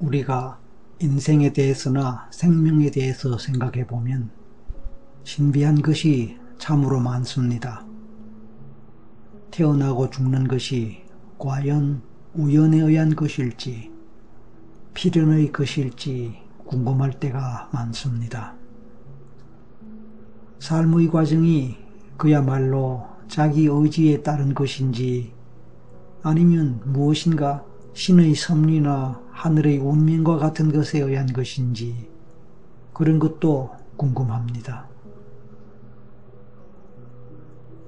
우리가 인생에 대해서나 생명에 대해서 생각해 보면 신비한 것이 참으로 많습니다. 태어나고 죽는 것이 과연 우연에 의한 것일지 필연의 것일지 궁금할 때가 많습니다. 삶의 과정이 그야말로 자기 의지에 따른 것인지 아니면 무엇인가 신의 섭리나 하늘의 운명과 같은 것에 의한 것인지 그런 것도 궁금합니다.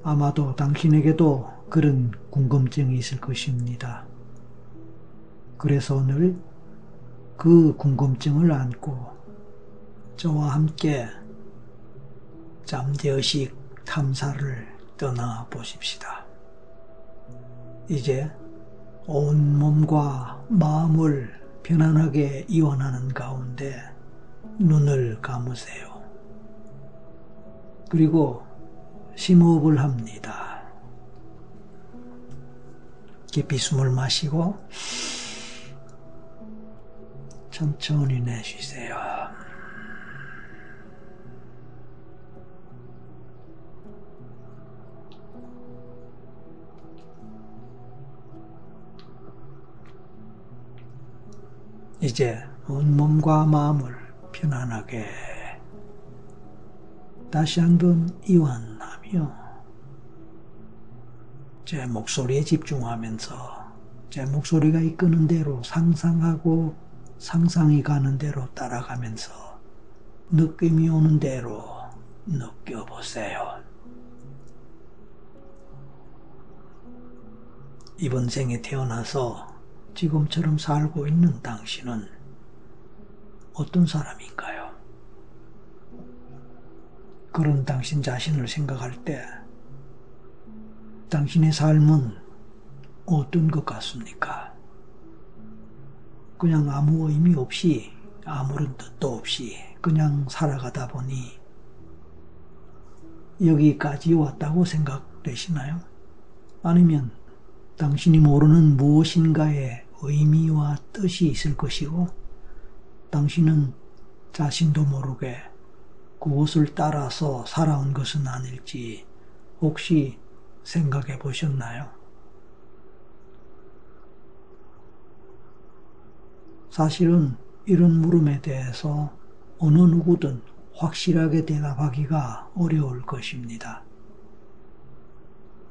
아마도 당신에게도 그런 궁금증이 있을 것입니다. 그래서 오늘 그 궁금증을 안고 저와 함께 잠재의식 탐사를 떠나 보십시다. 이제 온 몸과 마음을 편안하게 이완하는 가운데 눈을 감으세요. 그리고 심호흡을 합니다. 깊이 숨을 마시고 천천히 내쉬세요. 이제 온몸과 마음을 편안하게 다시 한번 이완하며 제 목소리에 집중하면서 제 목소리가 이끄는 대로 상상하고 상상이 가는 대로 따라가면서 느낌이 오는 대로 느껴보세요. 이번 생에 태어나서 지금처럼 살고 있는 당신은 어떤 사람인가요? 그런 당신 자신을 생각할 때 당신의 삶은 어떤 것 같습니까? 그냥 아무 의미 없이 아무런 뜻도 없이 그냥 살아가다 보니 여기까지 왔다고 생각되시나요? 아니면 당신이 모르는 무엇인가의 의미와 뜻이 있을 것이고 당신은 자신도 모르게 그것을 따라서 살아온 것은 아닐지 혹시 생각해 보셨나요? 사실은 이런 물음에 대해서 어느 누구든 확실하게 대답하기가 어려울 것입니다.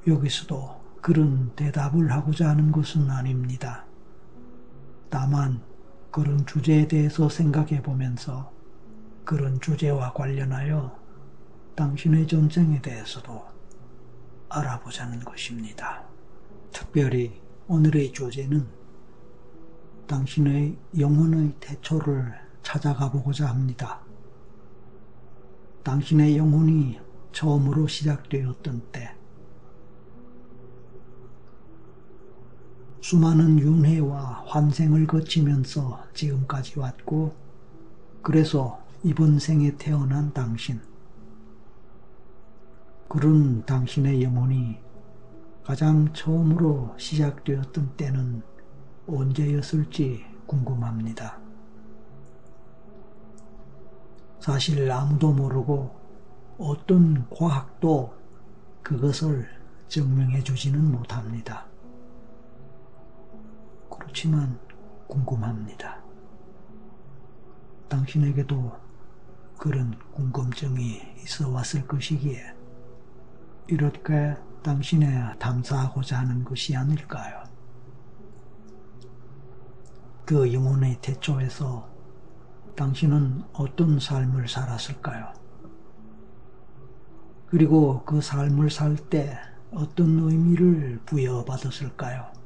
여기서도 그런 대답을 하고자 하는 것은 아닙니다. 다만 그런 주제에 대해서 생각해 보면서 그런 주제와 관련하여 당신의 전쟁에 대해서도 알아보자는 것입니다. 특별히 오늘의 주제는 당신의 영혼의 태초를 찾아가 보고자 합니다. 당신의 영혼이 처음으로 시작되었던 때, 수많은 윤회와 환생을 거치면서 지금까지 왔고, 그래서 이번 생에 태어난 당신, 그런 당신의 영혼이 가장 처음으로 시작되었던 때는 언제였을지 궁금합니다. 사실 아무도 모르고 어떤 과학도 그것을 증명해 주지는 못합니다. 그렇지만 궁금합니다. 당신에게도 그런 궁금증이 있어 왔을 것이기에 이렇게 당신의 탐사하고자 하는 것이 아닐까요? 그 영혼의 태초에서 당신은 어떤 삶을 살았을까요? 그리고 그 삶을 살 때 어떤 의미를 부여받았을까요?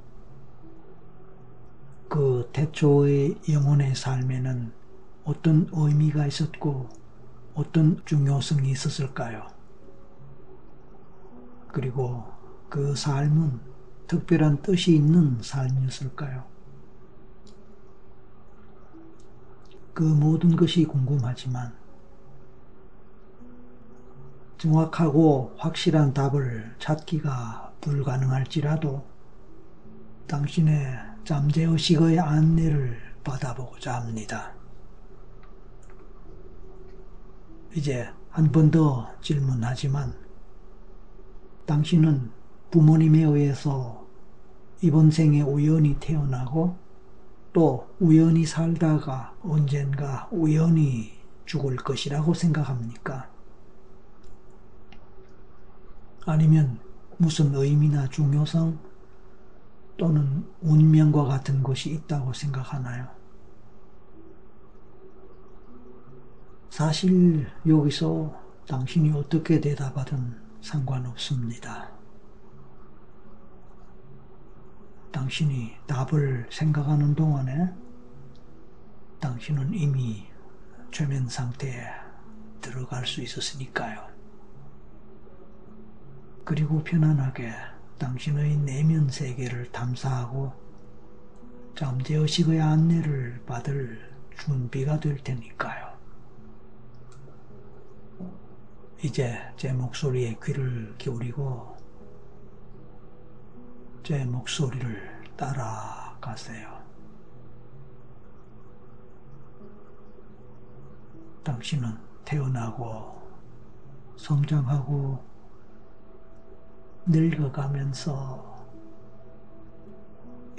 그 태초의 영혼의 삶에는 어떤 의미가 있었고 어떤 중요성이 있었을까요? 그리고 그 삶은 특별한 뜻이 있는 삶이었을까요? 그 모든 것이 궁금하지만 정확하고 확실한 답을 찾기가 불가능할지라도 당신의 잠재의식의 안내를 받아보고자 합니다. 이제 한 번 더 질문하지만 당신은 부모님에 의해서 이번 생에 우연히 태어나고 또 우연히 살다가 언젠가 우연히 죽을 것이라고 생각합니까? 아니면 무슨 의미나 중요성 또는 운명과 같은 것이 있다고 생각하나요? 사실 여기서 당신이 어떻게 대답하든 상관없습니다. 당신이 답을 생각하는 동안에 당신은 이미 최면 상태에 들어갈 수 있었으니까요. 그리고 편안하게 당신의 내면 세계를 탐사하고 잠재의식의 안내를 받을 준비가 될 테니까요. 이제 제 목소리에 귀를 기울이고 제 목소리를 따라가세요. 당신은 태어나고 성장하고 늙어가면서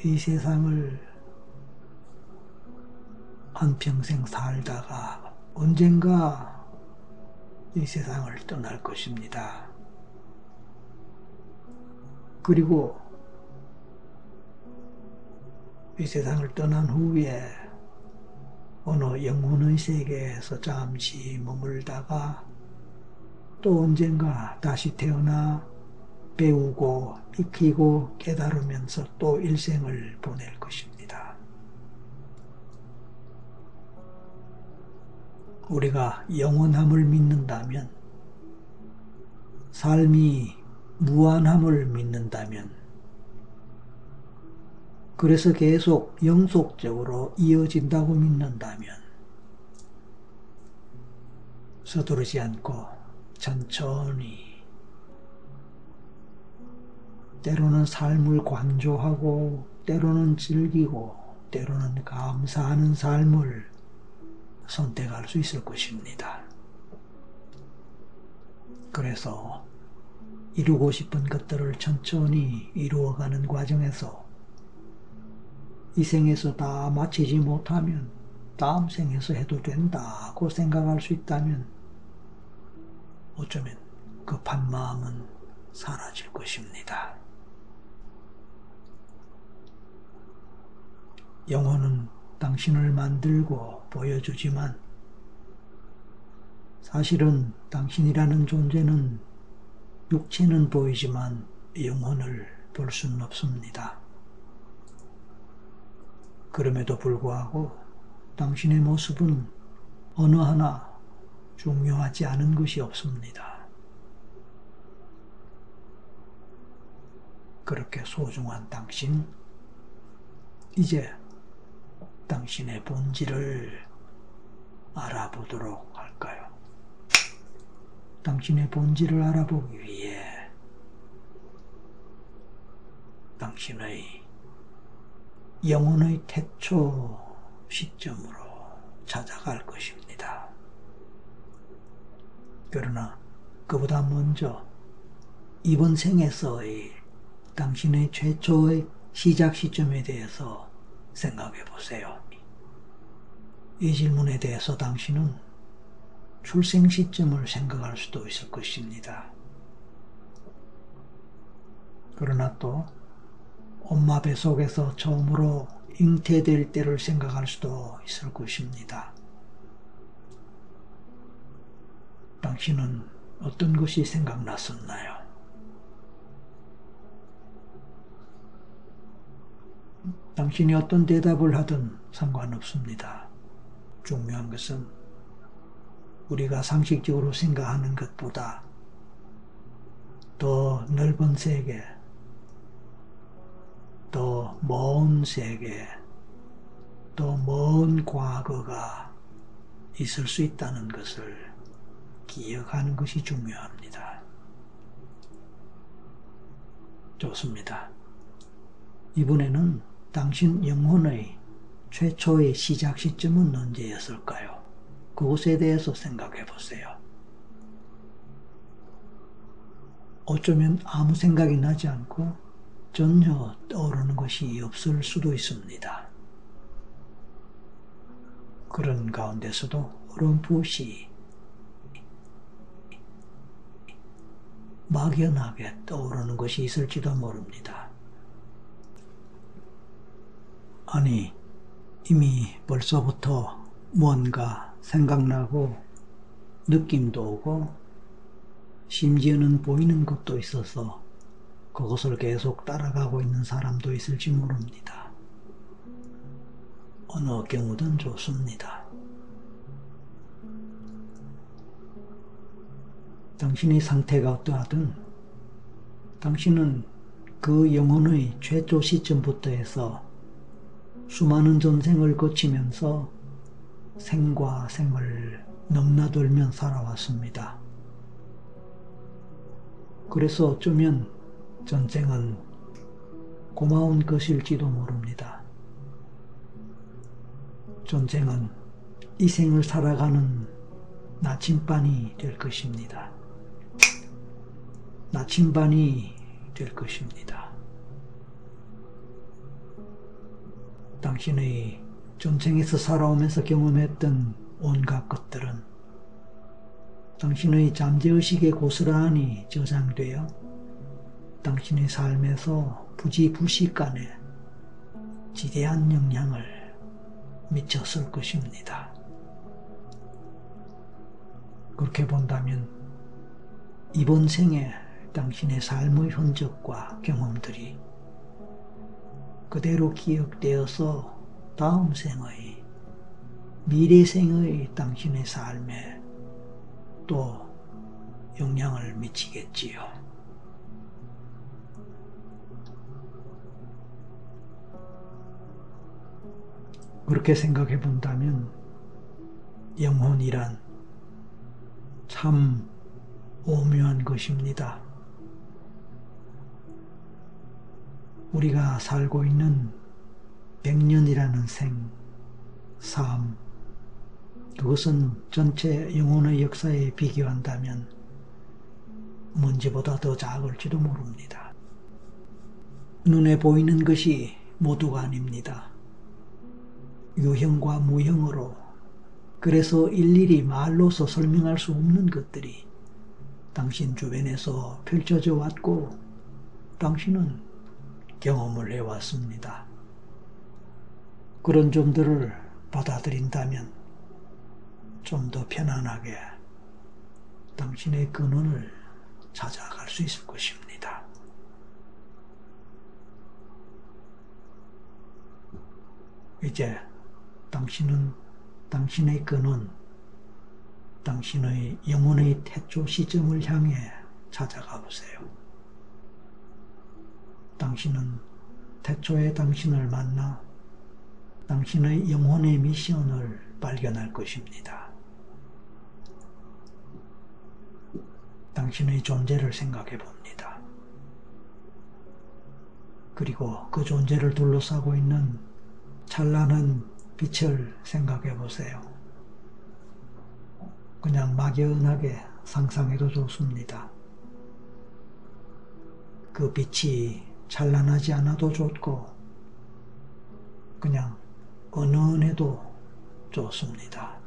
이 세상을 한평생 살다가 언젠가 이 세상을 떠날 것입니다. 그리고 이 세상을 떠난 후에 어느 영혼의 세계에서 잠시 머물다가 또 언젠가 다시 태어나 배우고 익히고 깨달으면서 또 일생을 보낼 것입니다. 우리가 영원함을 믿는다면, 삶이 무한함을 믿는다면, 그래서 계속 영속적으로 이어진다고 믿는다면, 서두르지 않고 천천히 때로는 삶을 관조하고 때로는 즐기고 때로는 감사하는 삶을 선택할 수 있을 것입니다. 그래서 이루고 싶은 것들을 천천히 이루어가는 과정에서 이 생에서 다 마치지 못하면 다음 생에서 해도 된다고 생각할 수 있다면 어쩌면 급한 마음은 사라질 것입니다. 영혼은 당신을 만들고 보여주지만 사실은 당신이라는 존재는 육체는 보이지만 영혼을 볼 수는 없습니다. 그럼에도 불구하고 당신의 모습은 어느 하나 중요하지 않은 것이 없습니다. 그렇게 소중한 당신, 이제 당신의 본질을 알아보도록 할까요? 당신의 본질을 알아보기 위해 당신의 영혼의 태초 시점으로 찾아갈 것입니다. 그러나 그보다 먼저 이번 생에서의 당신의 최초의 시작 시점에 대해서 생각해 보세요. 이 질문에 대해서 당신은 출생 시점을 생각할 수도 있을 것입니다. 그러나 또 엄마 뱃속에서 처음으로 잉태될 때를 생각할 수도 있을 것입니다. 당신은 어떤 것이 생각났었나요? 당신이 어떤 대답을 하든 상관없습니다. 중요한 것은 우리가 상식적으로 생각하는 것보다 더 넓은 세계, 더 먼 세계, 더 먼 과거가 있을 수 있다는 것을 기억하는 것이 중요합니다. 좋습니다. 이번에는 당신 영혼의 최초의 시작 시점은 언제였을까요? 그것에 대해서 생각해 보세요. 어쩌면 아무 생각이 나지 않고 전혀 떠오르는 것이 없을 수도 있습니다. 그런 가운데서도 어렴풋이 막연하게 떠오르는 것이 있을지도 모릅니다. 아니, 이미 벌써부터 뭔가 생각나고 느낌도 오고 심지어는 보이는 것도 있어서 그것을 계속 따라가고 있는 사람도 있을지 모릅니다. 어느 경우든 좋습니다. 당신의 상태가 어떠하든 당신은 그 영혼의 최초 시점부터 해서 수많은 전생을 거치면서 생과 생을 넘나들면 살아왔습니다. 그래서 어쩌면 전쟁은 고마운 것일지도 모릅니다. 전쟁은 이 생을 살아가는 나침반이 될 것입니다. 나침반이 될 것입니다. 당신의 전쟁에서 살아오면서 경험했던 온갖 것들은 당신의 잠재의식에 고스란히 저장되어 당신의 삶에서 부지부식간에 지대한 영향을 미쳤을 것입니다. 그렇게 본다면 이번 생에 당신의 삶의 흔적과 경험들이 그대로 기억되어서 다음 생의 미래 생의 당신의 삶에 또 영향을 미치겠지요. 그렇게 생각해 본다면 영혼이란 참 오묘한 것입니다. 우리가 살고 있는 백년이라는 생, 삶, 그것은 전체 영혼의 역사에 비교한다면 먼지보다 더 작을지도 모릅니다. 눈에 보이는 것이 모두가 아닙니다. 유형과 무형으로 그래서 일일이 말로서 설명할 수 없는 것들이 당신 주변에서 펼쳐져 왔고 당신은 경험을 해왔습니다. 그런 점들을 받아들인다면 좀 더 편안하게 당신의 근원을 찾아갈 수 있을 것입니다. 이제 당신은 당신의 근원, 당신의 영혼의 태초 시점을 향해 찾아가 보세요. 당신은 태초의 당신을 만나 당신의 영혼의 미션을 발견할 것입니다. 당신의 존재를 생각해 봅니다. 그리고 그 존재를 둘러싸고 있는 찬란한 빛을 생각해 보세요. 그냥 막연하게 상상해도 좋습니다. 그 빛이 찬란하지 않아도 좋고, 그냥 은은해도 좋습니다.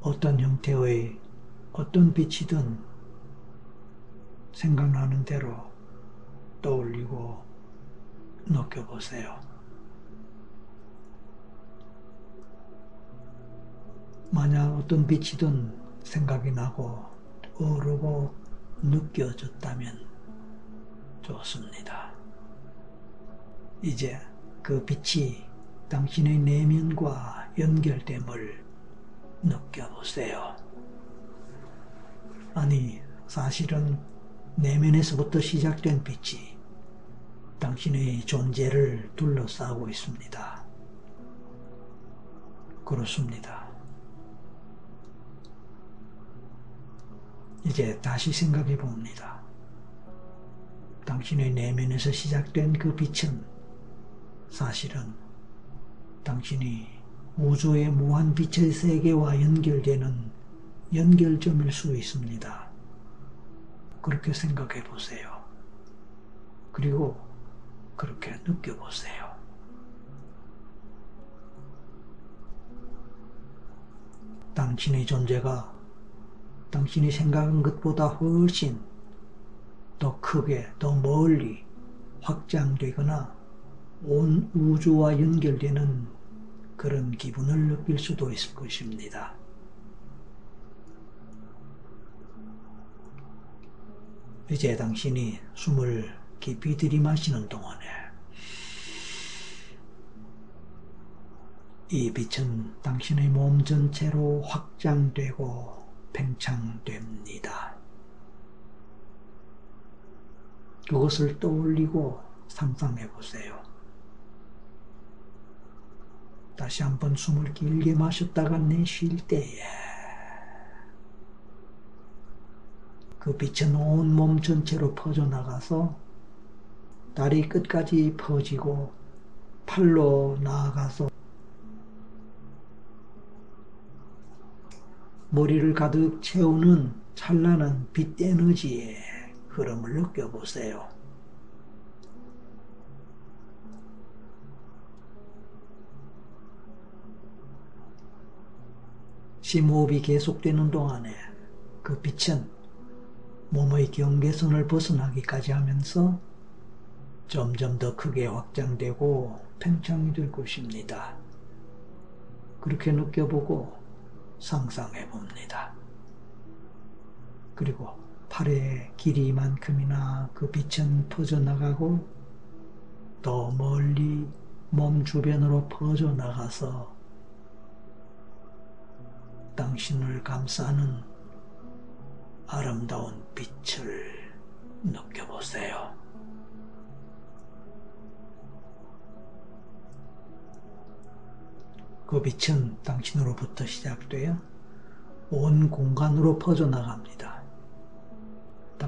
어떤 형태의 어떤 빛이든 생각나는 대로 떠올리고 느껴보세요. 만약 어떤 빛이든 생각이 나고 오르고 느껴졌다면 좋습니다. 이제 그 빛이 당신의 내면과 연결됨을 느껴보세요. 아니, 사실은 내면에서부터 시작된 빛이 당신의 존재를 둘러싸고 있습니다. 그렇습니다. 이제 다시 생각해 봅니다. 당신의 내면에서 시작된 그 빛은 사실은 당신이 우주의 무한 빛의 세계와 연결되는 연결점일 수 있습니다. 그렇게 생각해 보세요. 그리고 그렇게 느껴보세요. 당신의 존재가 당신이 생각한 것보다 훨씬 더 크게, 더 멀리 확장되거나 온 우주와 연결되는 그런 기분을 느낄 수도 있을 것입니다. 이제 당신이 숨을 깊이 들이마시는 동안에 이 빛은 당신의 몸 전체로 확장되고 팽창됩니다. 그것을 떠올리고 상상해 보세요. 다시 한번 숨을 길게 마셨다가 내쉴 때에 그 빛은 온몸 전체로 퍼져나가서 다리 끝까지 퍼지고 팔로 나아가서 머리를 가득 채우는 찬란한 빛 에너지의 흐름을 느껴보세요. 심호흡이 계속되는 동안에 그 빛은 몸의 경계선을 벗어나기까지 하면서 점점 더 크게 확장되고 팽창이 될 것입니다. 그렇게 느껴보고 상상해 봅니다. 그리고 팔의 길이만큼이나 그 빛은 퍼져나가고 더 멀리 몸 주변으로 퍼져나가서 당신을 감싸는 아름다운 빛을 느껴보세요. 그 빛은 당신으로부터 시작되어 온 공간으로 퍼져나갑니다.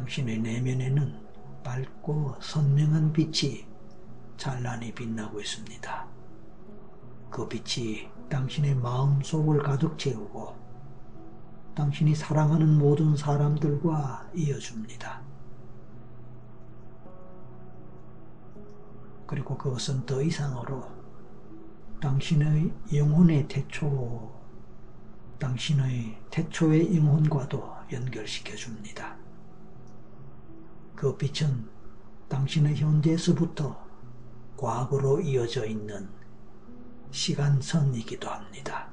당신의 내면에는 밝고 선명한 빛이 찬란히 빛나고 있습니다. 그 빛이 당신의 마음 속을 가득 채우고 당신이 사랑하는 모든 사람들과 이어줍니다. 그리고 그것은 더 이상으로 당신의 영혼의 태초, 당신의 태초의 영혼과도 연결시켜 줍니다. 그 빛은 당신의 현재에서부터 과거로 이어져 있는 시간선이기도 합니다.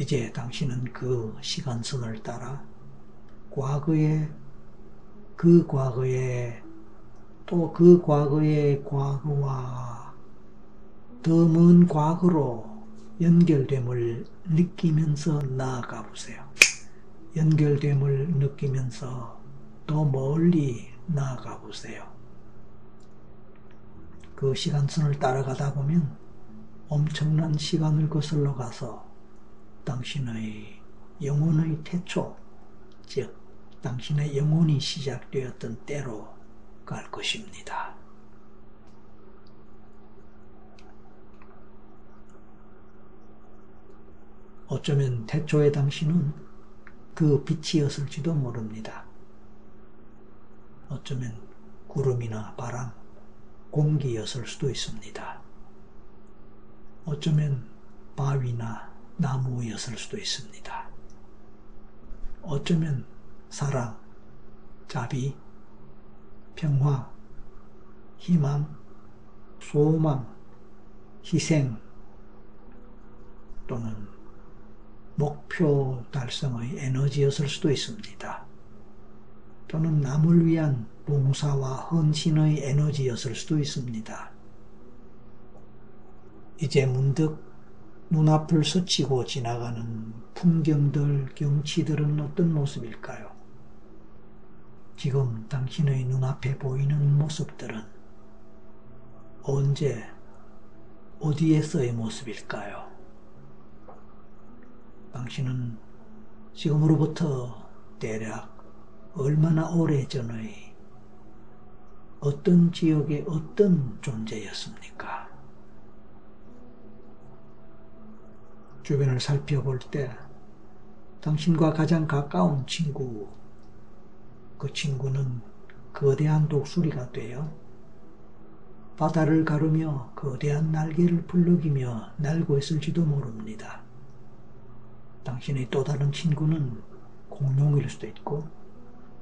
이제 당신은 그 시간선을 따라 과거의 그 과거의 또 그 과거의 과거와 더 먼 과거로 연결됨을 느끼면서 나아가 보세요. 연결됨을 느끼면서 더 멀리 나아가 보세요. 그 시간선을 따라가다 보면 엄청난 시간을 거슬러 가서 당신의 영혼의 태초, 즉, 당신의 영혼이 시작되었던 때로 갈 것입니다. 어쩌면 태초의 당신은 그 빛이었을지도 모릅니다. 어쩌면 구름이나 바람, 공기였을 수도 있습니다. 어쩌면 바위나 나무였을 수도 있습니다. 어쩌면 사랑, 자비, 평화, 희망, 소망, 희생 또는 목표 달성의 에너지였을 수도 있습니다. 또는 남을 위한 봉사와 헌신의 에너지였을 수도 있습니다. 이제 문득 눈앞을 스치고 지나가는 풍경들, 경치들은 어떤 모습일까요? 지금 당신의 눈앞에 보이는 모습들은 언제, 어디에서의 모습일까요? 당신은 지금으로부터 대략 얼마나 오래 전의 어떤 지역의 어떤 존재였습니까? 주변을 살펴볼 때 당신과 가장 가까운 친구, 그 친구는 거대한 독수리가 되어 바다를 가르며 거대한 날개를 불러기며 날고 있을지도 모릅니다. 당신의 또 다른 친구는 공룡일 수도 있고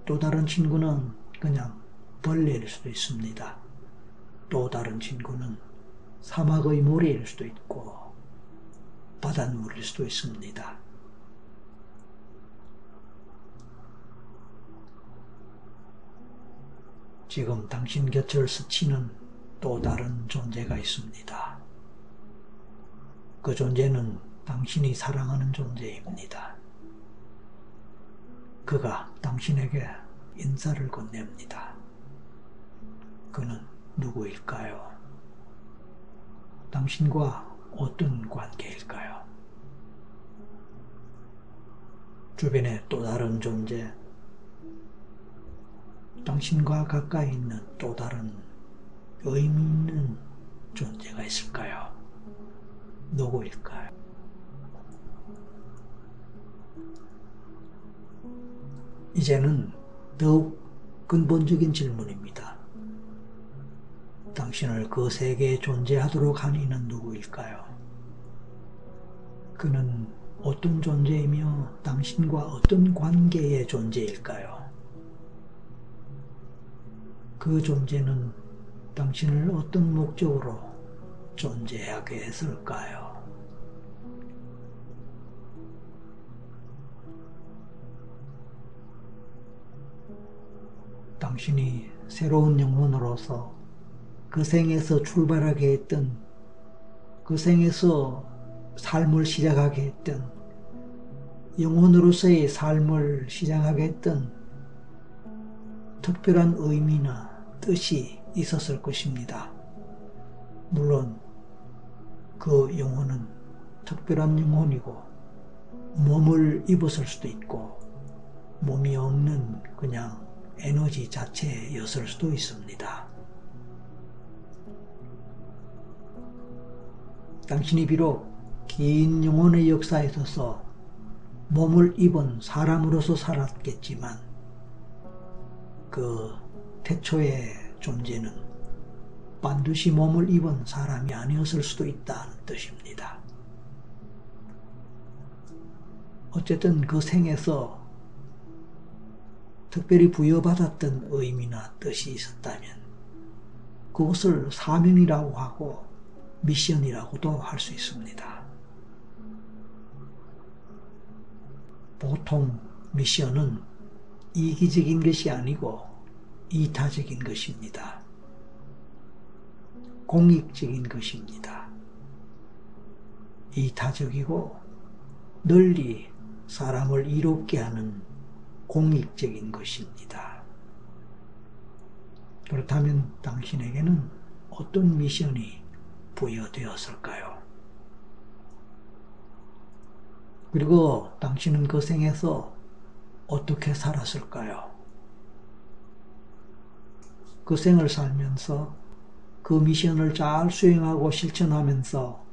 또 다른 친구는 그냥 벌레일 수도 있습니다. 또 다른 친구는 사막의 모래일 수도 있고 바닷물일 수도 있습니다. 지금 당신 곁을 스치는 또 다른 존재가 있습니다. 그 존재는 당신이 사랑하는 존재입니다. 그가 당신에게 인사를 건넵니다. 그는 누구일까요? 당신과 어떤 관계일까요? 주변의 또 다른 존재, 당신과 가까이 있는 또 다른 의미 있는 존재가 있을까요? 누구일까요? 이제는 더욱 근본적인 질문입니다. 당신을 그 세계에 존재하도록 한 이는 누구일까요? 그는 어떤 존재이며 당신과 어떤 관계의 존재일까요? 그 존재는 당신을 어떤 목적으로 존재하게 했을까요? 당신이 새로운 영혼으로서 그 생에서 출발하게 했던 그 생에서 삶을 시작하게 했던 영혼으로서의 삶을 시작하게 했던 특별한 의미나 뜻이 있었을 것입니다. 물론 그 영혼은 특별한 영혼이고 몸을 입었을 수도 있고 몸이 없는 그냥 에너지 자체였을 수도 있습니다. 당신이 비록 긴 영혼의 역사에 있어서 몸을 입은 사람으로서 살았겠지만 그 태초의 존재는 반드시 몸을 입은 사람이 아니었을 수도 있다는 뜻입니다. 어쨌든 그 생에서 특별히 부여받았던 의미나 뜻이 있었다면 그것을 사명이라고 하고 미션이라고도 할 수 있습니다. 보통 미션은 이기적인 것이 아니고 이타적인 것입니다. 공익적인 것입니다. 이타적이고 널리 사람을 이롭게 하는 공익적인 것입니다. 그렇다면 당신에게는 어떤 미션이 부여되었을까요? 그리고 당신은 그 생에서 어떻게 살았을까요? 그 생을 살면서 그 미션을 잘 수행하고 실천하면서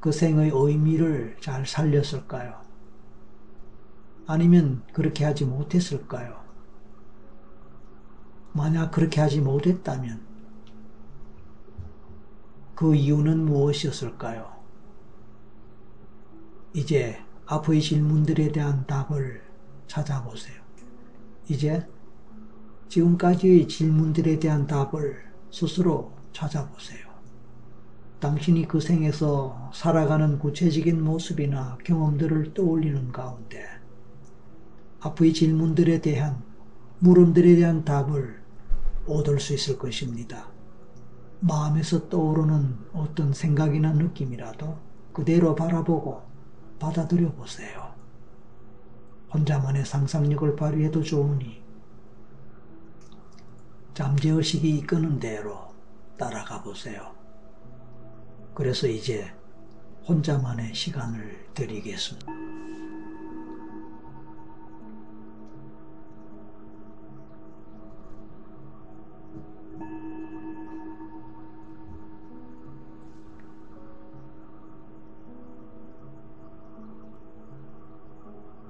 그 생의 의미를 잘 살렸을까요? 아니면 그렇게 하지 못했을까요? 만약 그렇게 하지 못했다면 그 이유는 무엇이었을까요? 이제 앞의 질문들에 대한 답을 찾아보세요. 이제 지금까지의 질문들에 대한 답을 스스로 찾아보세요. 당신이 그 생에서 살아가는 구체적인 모습이나 경험들을 떠올리는 가운데 앞의 질문들에 대한 물음들에 대한 답을 얻을 수 있을 것입니다. 마음에서 떠오르는 어떤 생각이나 느낌이라도 그대로 바라보고 받아들여 보세요. 혼자만의 상상력을 발휘해도 좋으니 잠재의식이 이끄는 대로 따라가 보세요. 그래서 이제 혼자만의 시간을 드리겠습니다.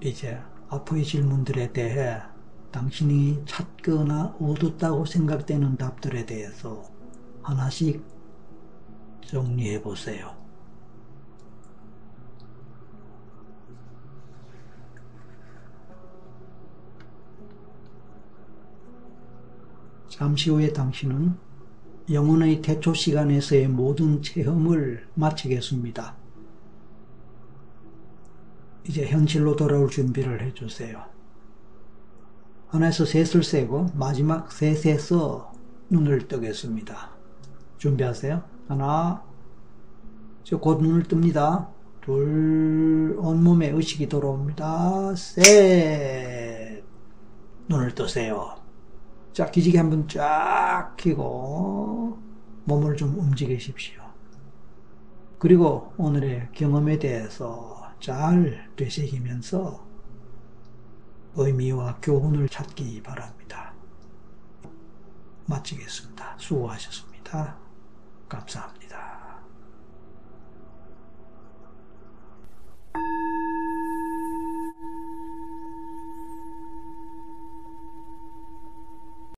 이제 앞의 질문들에 대해 당신이 찾거나 얻었다고 생각되는 답들에 대해서 하나씩 정리해 보세요. 잠시 후에 당신은 영혼의 태초 시간에서의 모든 체험을 마치겠습니다. 이제 현실로 돌아올 준비를 해주세요. 하나에서 셋을 세고 마지막 셋에서 눈을 뜨겠습니다. 준비하세요. 하나, 곧 눈을 뜹니다. 둘, 온몸에 의식이 돌아옵니다. 셋, 눈을 뜨세요. 자, 기지개 한번 쫙 켜고 몸을 좀 움직이십시오. 그리고 오늘의 경험에 대해서 잘 되새기면서 의미와 교훈을 찾기 바랍니다. 마치겠습니다. 수고하셨습니다. 감사합니다.